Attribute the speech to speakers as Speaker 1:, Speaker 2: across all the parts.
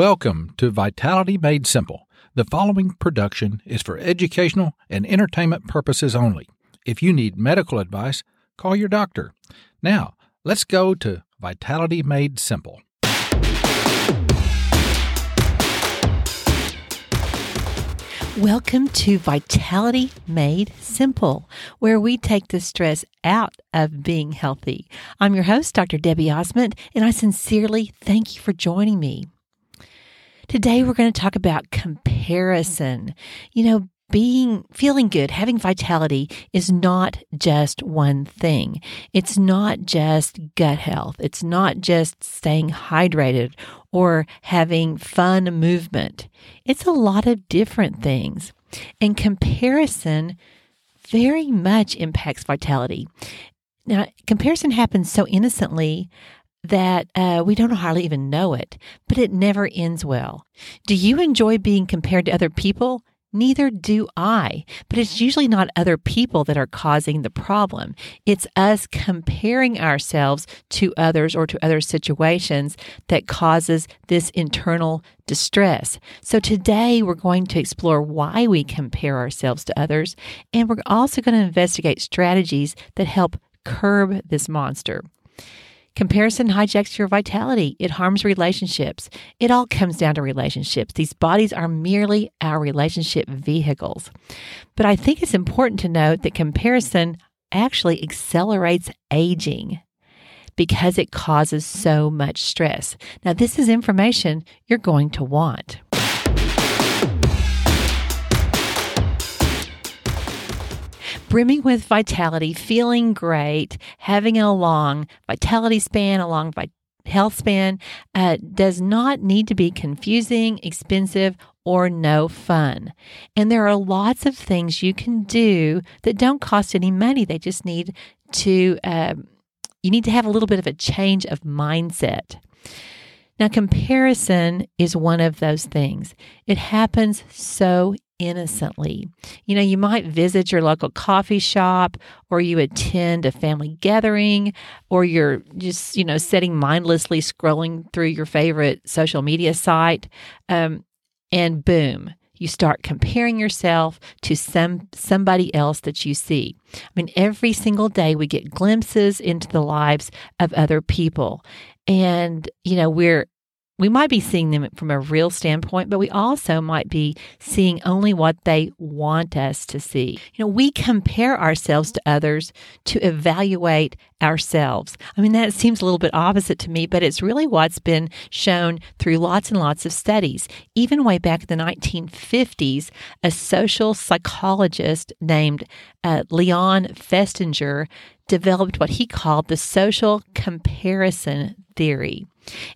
Speaker 1: Welcome to Vitality Made Simple. The following production is for educational and entertainment purposes only. If you need medical advice, call your doctor. Now, let's go to Vitality Made Simple.
Speaker 2: Welcome to Vitality Made Simple, where we take the stress out of being healthy. I'm your host, Dr. Debbie Ozment, and I sincerely thank you for joining me. Today, we're going to talk about comparison. You know, being feeling good, having vitality is not just one thing. It's not just gut health. It's not just staying hydrated or having fun movement. It's a lot of different things. And comparison very much impacts vitality. Now, comparison happens so innocently that uh, we don't hardly even know it, but it never ends well. Do you enjoy being compared to other people? Neither do I. But it's usually not other people that are causing the problem. It's us comparing ourselves to others or to other situations that causes this internal distress. So today we're going to explore why we compare ourselves to others, and we're also going to investigate strategies that help curb this monster. Comparison hijacks your vitality. It harms relationships. It all comes down to relationships. These bodies are merely our relationship vehicles. But I think it's important to note that comparison actually accelerates aging because it causes so much stress. Now, this is information you're going to want. Brimming with vitality, feeling great, having a long vitality span, a long health span, uh, does not need to be confusing, expensive, or no fun. And there are lots of things you can do that don't cost any money. They just need to, um, you need to have a little bit of a change of mindset. Now, comparison is one of those things. It happens so innocently. You know, you might visit your local coffee shop or you attend a family gathering or you're just, you know, sitting mindlessly scrolling through your favorite social media site. Um, and boom, you start comparing yourself to some somebody else that you see. I mean, every single day we get glimpses into the lives of other people. And, you know, we're we might be seeing them from a real standpoint, but we also might be seeing only what they want us to see. You know, we compare ourselves to others to evaluate ourselves. I mean, that seems a little bit opposite to me, but it's really what's been shown through lots and lots of studies. Even way back in the 1950s, a social psychologist named uh, Leon Festinger developed what he called the social comparison theory.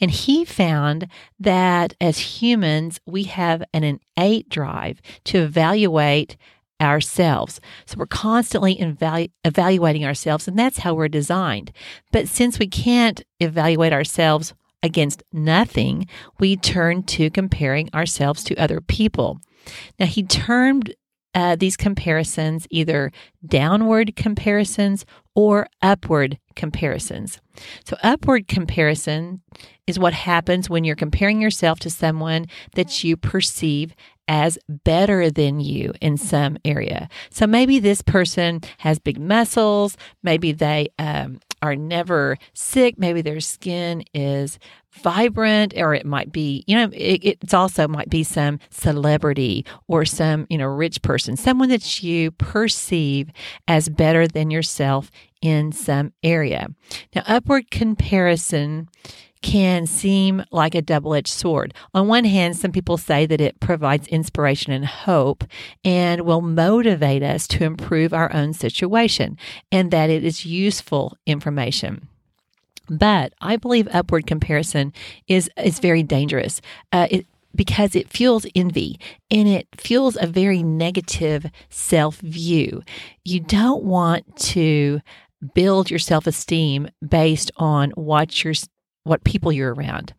Speaker 2: And he found that as humans, we have an innate drive to evaluate ourselves. So we're constantly evalu- evaluating ourselves, and that's how we're designed. But since we can't evaluate ourselves against nothing, we turn to comparing ourselves to other people. Now, he termed uh, these comparisons either downward comparisons or upward comparisons. So, upward comparison is what happens when you're comparing yourself to someone that you perceive as better than you in some area. So, maybe this person has big muscles, maybe they um, are never sick, maybe their skin is vibrant or it might be you know it, it's also might be some celebrity or some you know rich person someone that you perceive as better than yourself in some area. Now upward comparison can seem like a double edged sword. On one hand, some people say that it provides inspiration and hope and will motivate us to improve our own situation and that it is useful information. But I believe upward comparison is is very dangerous. Uh, it, because it fuels envy and it fuels a very negative self view. You don't want to build your self esteem based on what you're what people you're around.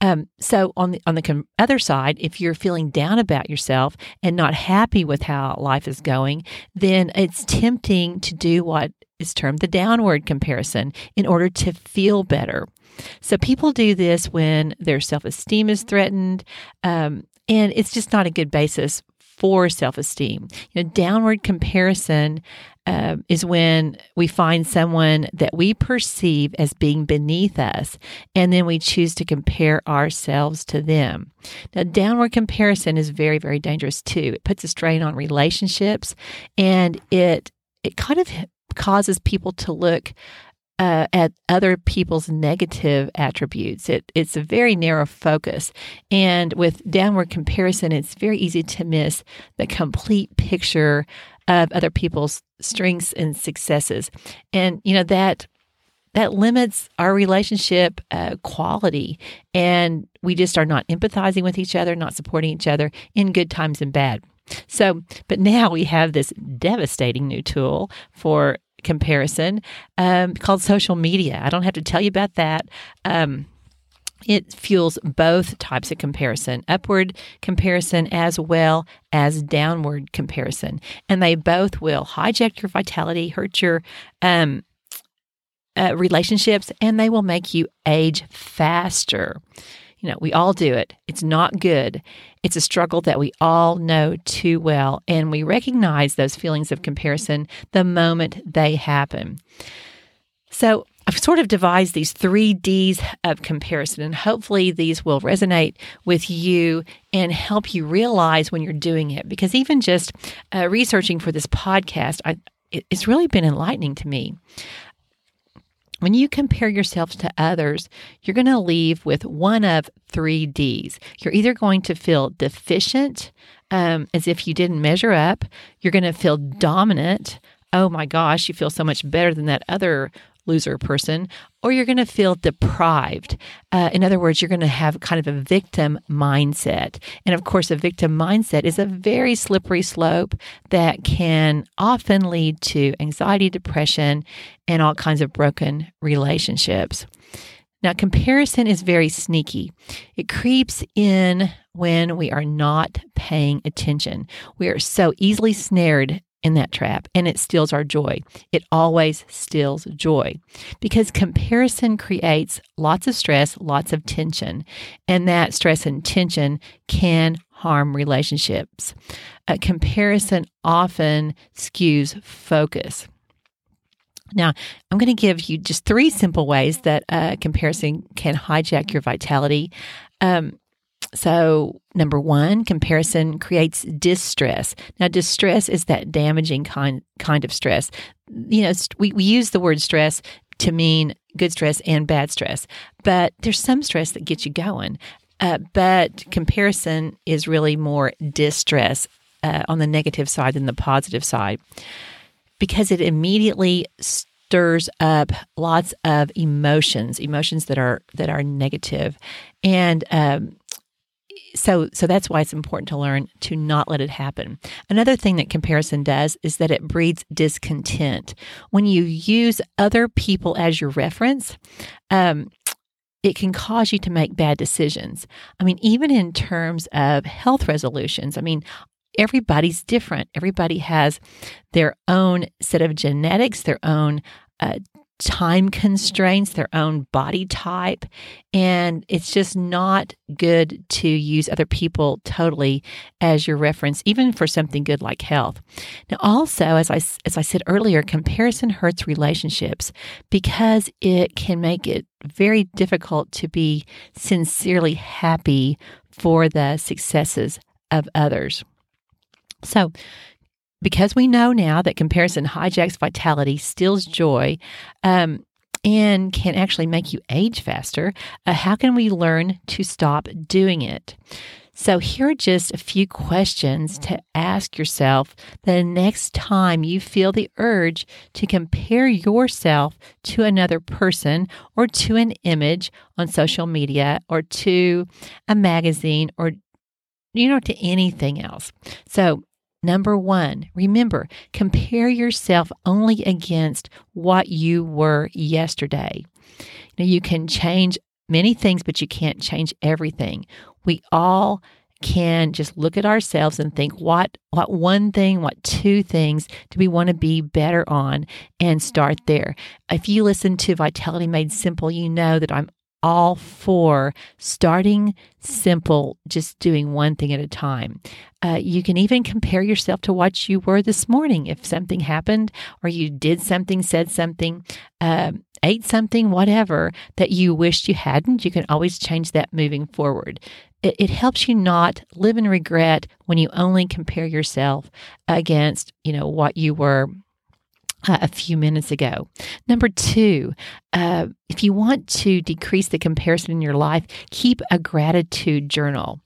Speaker 2: Um, so on the on the other side, if you're feeling down about yourself and not happy with how life is going, then it's tempting to do what is termed the downward comparison in order to feel better. So people do this when their self esteem is threatened, um, and it's just not a good basis for self esteem. You know, downward comparison uh, is when we find someone that we perceive as being beneath us, and then we choose to compare ourselves to them. Now, downward comparison is very, very dangerous too. It puts a strain on relationships, and it it kind of causes people to look uh, at other people's negative attributes. It, it's a very narrow focus. And with downward comparison, it's very easy to miss the complete picture of other people's strengths and successes. And, you know, that that limits our relationship uh, quality and we just are not empathizing with each other not supporting each other in good times and bad so but now we have this devastating new tool for comparison um, called social media. I don't have to tell you about that. Um, it fuels both types of comparison upward comparison as well as downward comparison. And they both will hijack your vitality, hurt your um, uh, relationships, and they will make you age faster. You know, we all do it. It's not good. It's a struggle that we all know too well, and we recognize those feelings of comparison the moment they happen. So, I've sort of devised these three D's of comparison, and hopefully these will resonate with you and help you realize when you're doing it. Because even just uh, researching for this podcast, I, it's really been enlightening to me when you compare yourself to others, you're going to leave with one of three D's. You're either going to feel deficient, um, as if you didn't measure up. You're going to feel dominant. Oh my gosh, you feel so much better than that other loser person, or you're going to feel deprived. Uh, in other words, you're going to have kind of a victim mindset. And of course, a victim mindset is a very slippery slope that can often lead to anxiety, depression, and all kinds of broken relationships. Now, comparison is very sneaky. It creeps in when we are not paying attention. We are so easily snared in that trap and it steals our joy. It always steals joy because comparison creates lots of stress, lots of tension, and that stress and tension can harm relationships. A comparison often skews focus. Now, I'm going to give you just three simple ways that a comparison can hijack your vitality. Um, so, number one, comparison creates distress. Now, distress is that damaging kind kind of stress. You know, we, we use the word stress to mean good stress and bad stress, but there's some stress that gets you going. Uh, but comparison is really more distress uh, on the negative side than the positive side because it immediately stirs up lots of emotions, emotions that are that are negative, and um, so so that's why it's important to learn to not let it happen. Another thing that comparison does is that it breeds discontent. When you use other people as your reference, um, it can cause you to make bad decisions. I mean, even in terms of health resolutions, I mean, everybody's different. Everybody has their own set of genetics, their own uh, time constraints, their own body type. And it's just not good to use other people totally as your reference, even for something good like health. Now, also, as I, as I said earlier, comparison hurts relationships because it can make it very difficult to be sincerely happy for the successes of others. So, because we know now that comparison hijacks vitality, steals joy, um, and can actually make you age faster, uh, how can we learn to stop doing it? So, here are just a few questions to ask yourself the next time you feel the urge to compare yourself to another person or to an image on social media or to a magazine or you know to anything else. So, Number one, remember, compare yourself only against what you were yesterday. Now, you can change many things, but you can't change everything. We all can just look at ourselves and think what what one thing what two things do we want to be better on and start there if you listen to vitality made simple you know that i'm all for starting simple, just doing one thing at a time. Uh, you can even compare yourself to what you were this morning. If something happened or you did something, said something, uh, ate something, whatever that you wished you hadn't, you can always change that moving forward. It, it helps you not live in regret when you only compare yourself against, you know, what you were uh, a few minutes ago. Number two, uh, if you want to decrease the comparison in your life, keep a gratitude journal.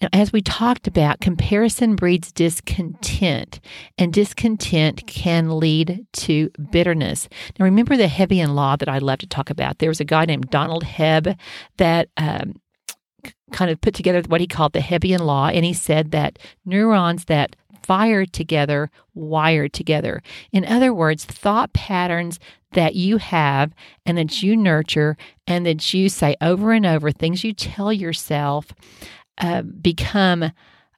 Speaker 2: Now, as we talked about, comparison breeds discontent, and discontent can lead to bitterness. Now, remember the Hebbian law that I love to talk about? There was a guy named Donald Hebb that um, kind of put together what he called the Hebbian law, and he said that neurons that fire together, wire together. In other words, thought patterns that you have and that you nurture and that you say over and over, things you tell yourself uh, become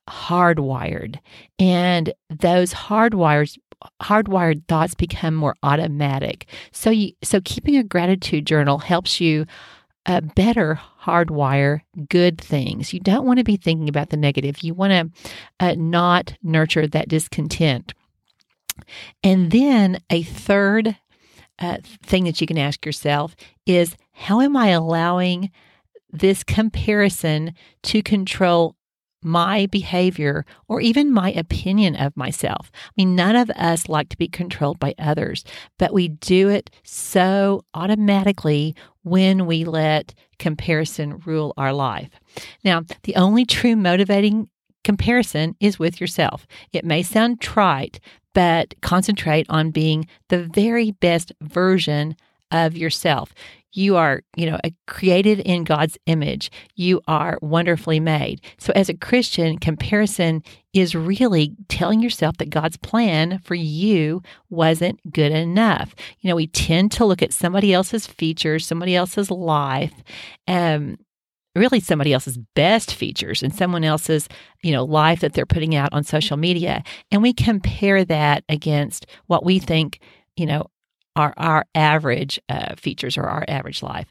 Speaker 2: hardwired. And those hardwires hardwired thoughts become more automatic. So you so keeping a gratitude journal helps you uh, better hardwire good things. You don't want to be thinking about the negative. You want to uh, not nurture that discontent. And then a third uh, thing that you can ask yourself is how am I allowing this comparison to control my behavior or even my opinion of myself. I mean, none of us like to be controlled by others, but we do it so automatically when we let comparison rule our life. Now, the only true motivating comparison is with yourself. It may sound trite, but concentrate on being the very best version of yourself. You are, you know, created in God's image. You are wonderfully made. So as a Christian, comparison is really telling yourself that God's plan for you wasn't good enough. You know, we tend to look at somebody else's features, somebody else's life, um, really somebody else's best features and someone else's you know life that they're putting out on social media and we compare that against what we think you know are our average uh, features or our average life.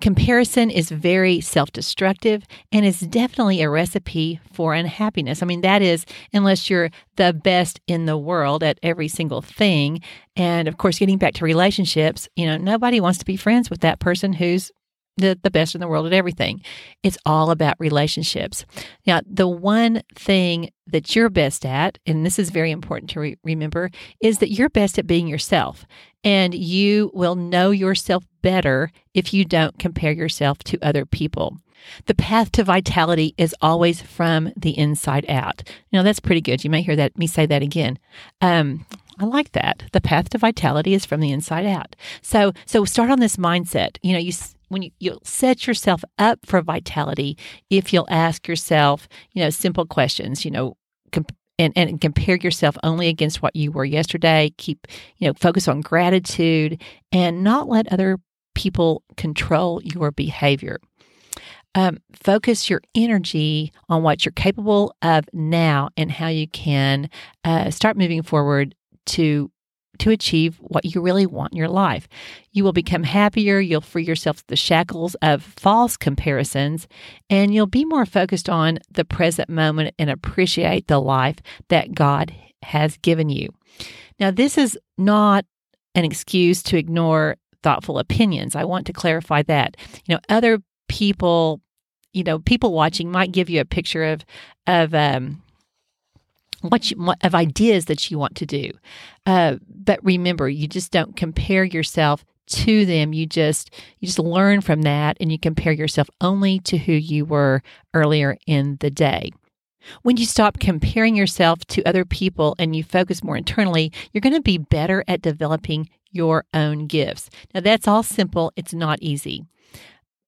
Speaker 2: Comparison is very self destructive and is definitely a recipe for unhappiness. I mean, that is, unless you're the best in the world at every single thing. And of course, getting back to relationships, you know, nobody wants to be friends with that person who's the, the best in the world at everything. It's all about relationships. Now, the one thing that you're best at, and this is very important to re- remember, is that you're best at being yourself. And you will know yourself better if you don't compare yourself to other people. The path to vitality is always from the inside out. Now, that's pretty good. You may hear that me say that again. Um, I like that. The path to vitality is from the inside out. So, so start on this mindset. You know, you when you, you'll set yourself up for vitality if you'll ask yourself, you know, simple questions, you know, comp- and, and compare yourself only against what you were yesterday. Keep, you know, focus on gratitude and not let other people control your behavior. Um, focus your energy on what you're capable of now and how you can uh, start moving forward to to achieve what you really want in your life. You will become happier, you'll free yourself of the shackles of false comparisons, and you'll be more focused on the present moment and appreciate the life that God has given you. Now, this is not an excuse to ignore thoughtful opinions. I want to clarify that. You know, other people, you know, people watching might give you a picture of of um, what you of ideas that you want to do. Uh, but remember, you just don't compare yourself to them. You just you just learn from that, and you compare yourself only to who you were earlier in the day. When you stop comparing yourself to other people and you focus more internally, you're going to be better at developing your own gifts. Now, that's all simple, it's not easy.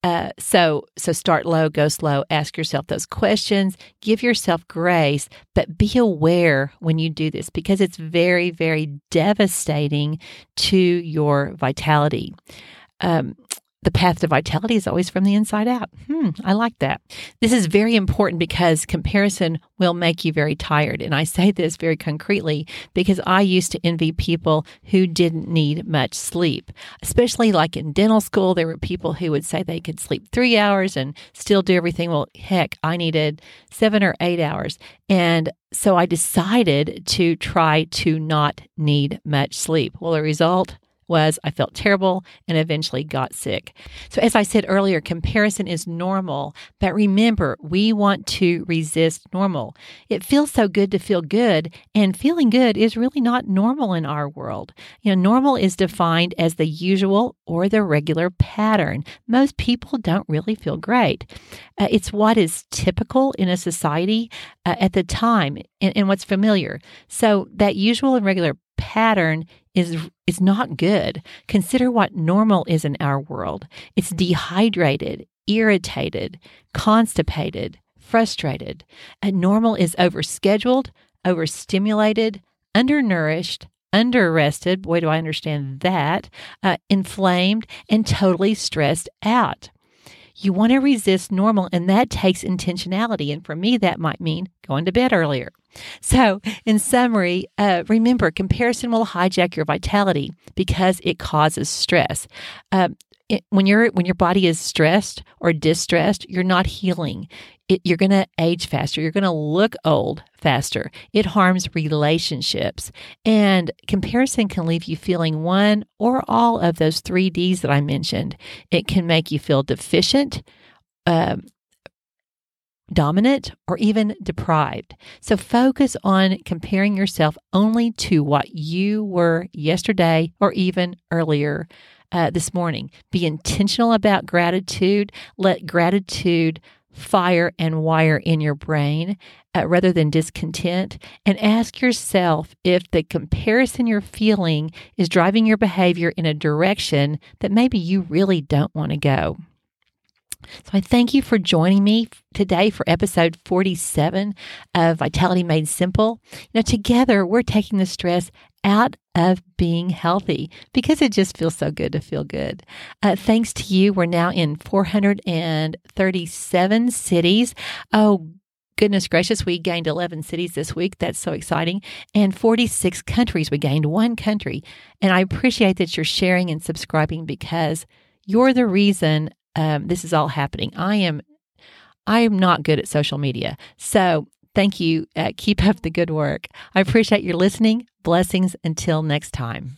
Speaker 2: Uh, so so start low, go slow. Ask yourself those questions. Give yourself grace, but be aware when you do this because it's very very devastating to your vitality. Um, the path to vitality is always from the inside out. Hmm, I like that. This is very important because comparison will make you very tired. And I say this very concretely because I used to envy people who didn't need much sleep, especially like in dental school. There were people who would say they could sleep three hours and still do everything. Well, heck, I needed seven or eight hours. And so I decided to try to not need much sleep. Well, the result, was I felt terrible and eventually got sick. So, as I said earlier, comparison is normal, but remember, we want to resist normal. It feels so good to feel good, and feeling good is really not normal in our world. You know, normal is defined as the usual or the regular pattern. Most people don't really feel great. Uh, it's what is typical in a society uh, at the time and, and what's familiar. So, that usual and regular pattern is is not good. Consider what normal is in our world. It's dehydrated, irritated, constipated, frustrated. And normal is overscheduled, overstimulated, undernourished, underrested. Boy, do I understand that. Uh, inflamed and totally stressed out. You want to resist normal, and that takes intentionality. And for me, that might mean going to bed earlier. So, in summary, uh, remember comparison will hijack your vitality because it causes stress. Uh, it, when you're when your body is stressed or distressed, you're not healing. It, you're going to age faster. You're going to look old faster. It harms relationships, and comparison can leave you feeling one or all of those three Ds that I mentioned. It can make you feel deficient. Um, dominant, or even deprived. So focus on comparing yourself only to what you were yesterday or even earlier uh, this morning. Be intentional about gratitude. Let gratitude fire and wire in your brain uh, rather than discontent. And ask yourself if the comparison you're feeling is driving your behavior in a direction that maybe you really don't want to go. So I thank you for joining me today for episode 47 of Vitality Made Simple. Know, together we're taking the stress out of being healthy because it just feels so good to feel good. Uh, thanks to you, we're now in 437 cities. Oh, goodness gracious, we gained 11 cities this week. That's so exciting. And 46 countries. We gained one country. And I appreciate that you're sharing and subscribing because you're the reason um, this is all happening. I am I am not good at social media. So thank you. Uh, keep up the good work. I appreciate your listening. Blessings until next time.